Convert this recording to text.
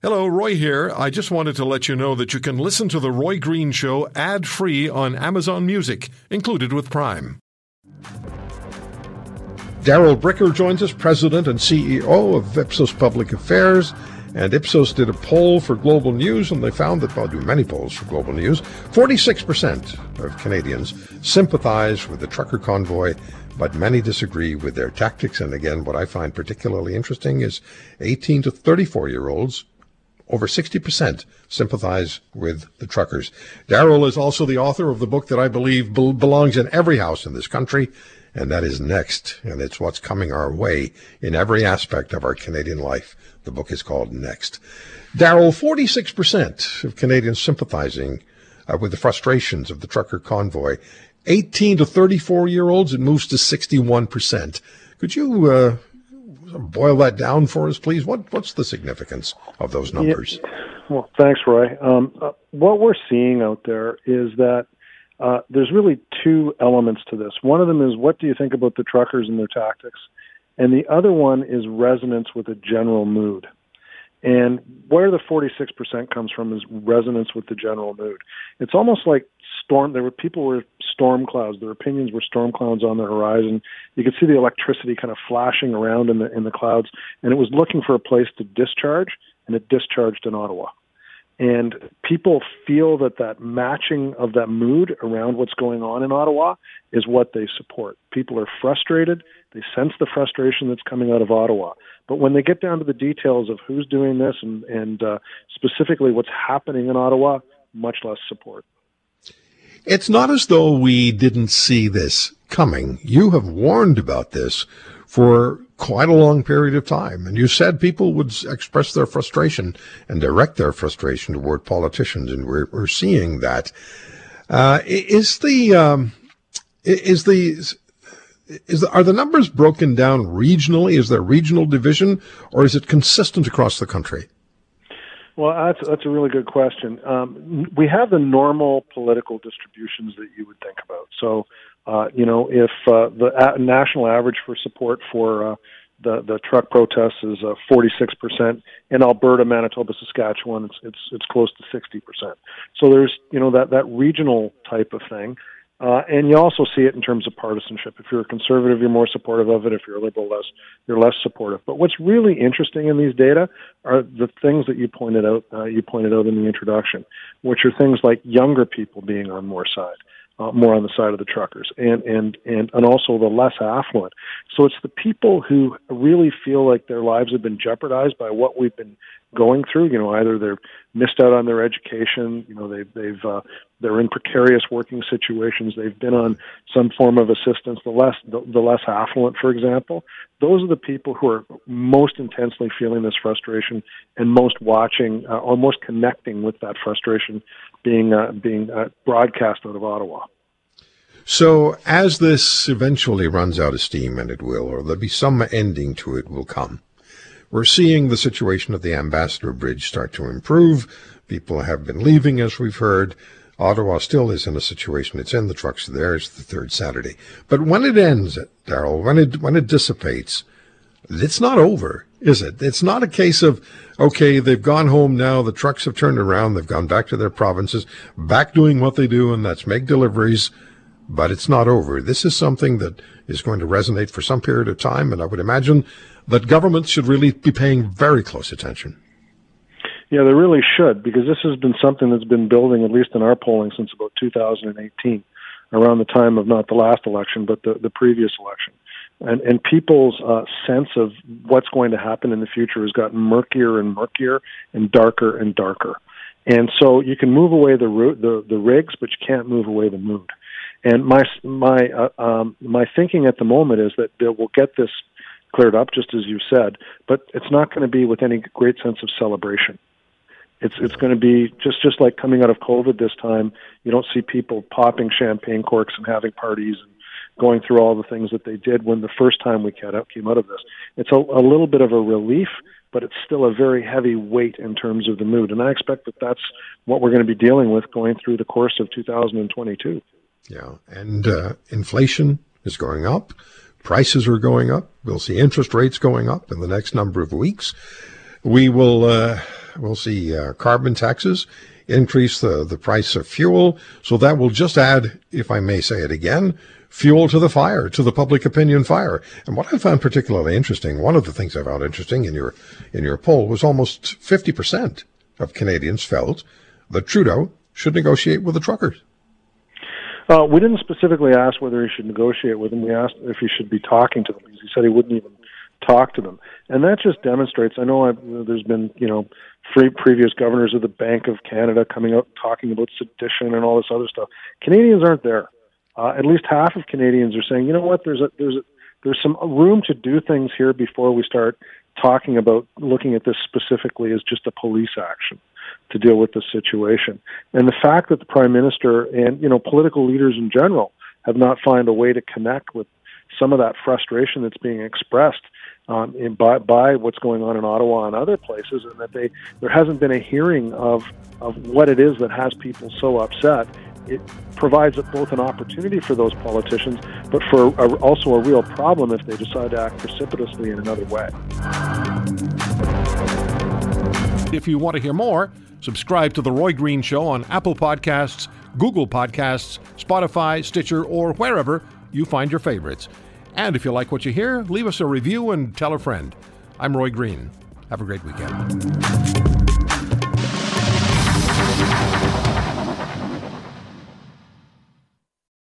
Hello, Roy here. I just wanted to let you know that you can listen to The Roy Green Show ad free on Amazon Music, included with Prime. Darrell Bricker joins us, President and CEO of Ipsos Public Affairs. And Ipsos did a poll for Global News, and they found that, well, do many polls for Global News, 46% of Canadians sympathize with the trucker convoy, but many disagree with their tactics. And again, what I find particularly interesting is 18 to 34 year olds over 60% sympathize with the truckers. Darrell is also the author of the book that I believe be- belongs in every house in this country, and that is Next. And it's what's coming our way in every aspect of our Canadian life. The book is called Next. Darrell, 46% of Canadians sympathizing uh, with the frustrations of the trucker convoy. 18 to 34 year olds, it moves to 61%. Could you uh, boil that down for us, please? What what's the significance of those numbers? Yeah. Well, thanks, Roy. Um, uh, what we're seeing out there is that uh, there's really two elements to this. One of them is what do you think about the truckers and their tactics, and the other one is resonance with a general mood. And where the 46% comes from is resonance with the general mood. It's almost like storm. There were people were storm clouds. Their opinions were storm clouds on the horizon. You could see the electricity kind of flashing around in the in the clouds, and it was looking for a place to discharge, and it discharged in Ottawa. And people feel that that matching of that mood around what's going on in Ottawa is what they support. People are frustrated. They sense the frustration that's coming out of Ottawa. But when they get down to the details of who's doing this and, and uh, specifically what's happening in Ottawa, much less support. It's not as though we didn't see this coming. You have warned about this for quite a long period of time. And you said people would express their frustration and direct their frustration toward politicians. And we're, we're seeing that. Uh, is the, um, is the, is the, are the numbers broken down regionally? Is there regional division or is it consistent across the country? Well, that's that's a really good question. Um, we have the normal political distributions that you would think about. So, uh, you know, if uh, the a- national average for support for uh, the the truck protests is uh, 46% in Alberta, Manitoba, Saskatchewan, it's it's it's close to 60%. So there's you know that that regional type of thing. Uh, and you also see it in terms of partisanship. If you're a conservative, you're more supportive of it. If you're a liberal, less you're less supportive. But what's really interesting in these data are the things that you pointed out. Uh, you pointed out in the introduction, which are things like younger people being on more side, uh, more on the side of the truckers, and and and and also the less affluent. So it's the people who really feel like their lives have been jeopardized by what we've been going through. You know, either they're missed out on their education. You know, they've they've uh, they're in precarious working situations. They've been on some form of assistance. The less the, the less affluent, for example, those are the people who are most intensely feeling this frustration and most watching uh, or most connecting with that frustration being uh, being uh, broadcast out of Ottawa. So, as this eventually runs out of steam, and it will, or there'll be some ending to it, will come. We're seeing the situation of the Ambassador Bridge start to improve. People have been leaving, as we've heard. Ottawa still is in a situation. It's in the trucks. There's the third Saturday. But when it ends, Darrell, when it when it dissipates, it's not over, is it? It's not a case of okay, they've gone home now. The trucks have turned around. They've gone back to their provinces, back doing what they do, and that's make deliveries. But it's not over. This is something that is going to resonate for some period of time, and I would imagine that governments should really be paying very close attention. Yeah, they really should, because this has been something that's been building, at least in our polling, since about 2018, around the time of not the last election, but the, the previous election. And, and people's uh, sense of what's going to happen in the future has gotten murkier and murkier and darker and darker. And so you can move away the, the, the rigs, but you can't move away the mood. And my my uh, um, my thinking at the moment is that we'll get this cleared up, just as you said, but it's not going to be with any great sense of celebration. It's it's going to be just just like coming out of COVID this time. You don't see people popping champagne corks and having parties and going through all the things that they did when the first time we came out, came out of this. It's a, a little bit of a relief, but it's still a very heavy weight in terms of the mood. And I expect that that's what we're going to be dealing with going through the course of 2022. Yeah, and uh, inflation is going up. Prices are going up. We'll see interest rates going up in the next number of weeks. We will uh, We'll see uh, carbon taxes increase the, the price of fuel. So that will just add, if I may say it again, fuel to the fire, to the public opinion fire. And what I found particularly interesting, one of the things I found interesting in your in your poll was almost 50% of Canadians felt that Trudeau should negotiate with the truckers. Uh, we didn't specifically ask whether he should negotiate with them. We asked if he should be talking to them because he said he wouldn't even talk to them, and that just demonstrates. I know I've, there's been you know three previous governors of the Bank of Canada coming out talking about sedition and all this other stuff. Canadians aren't there. Uh, at least half of Canadians are saying, you know what, there's a there's a there's some room to do things here before we start talking about looking at this specifically as just a police action to deal with the situation. And the fact that the prime minister and you know political leaders in general have not found a way to connect with some of that frustration that's being expressed um, in, by, by what's going on in Ottawa and other places, and that they there hasn't been a hearing of of what it is that has people so upset. It provides both an opportunity for those politicians, but for a, also a real problem if they decide to act precipitously in another way. If you want to hear more, subscribe to The Roy Green Show on Apple Podcasts, Google Podcasts, Spotify, Stitcher, or wherever you find your favorites. And if you like what you hear, leave us a review and tell a friend. I'm Roy Green. Have a great weekend.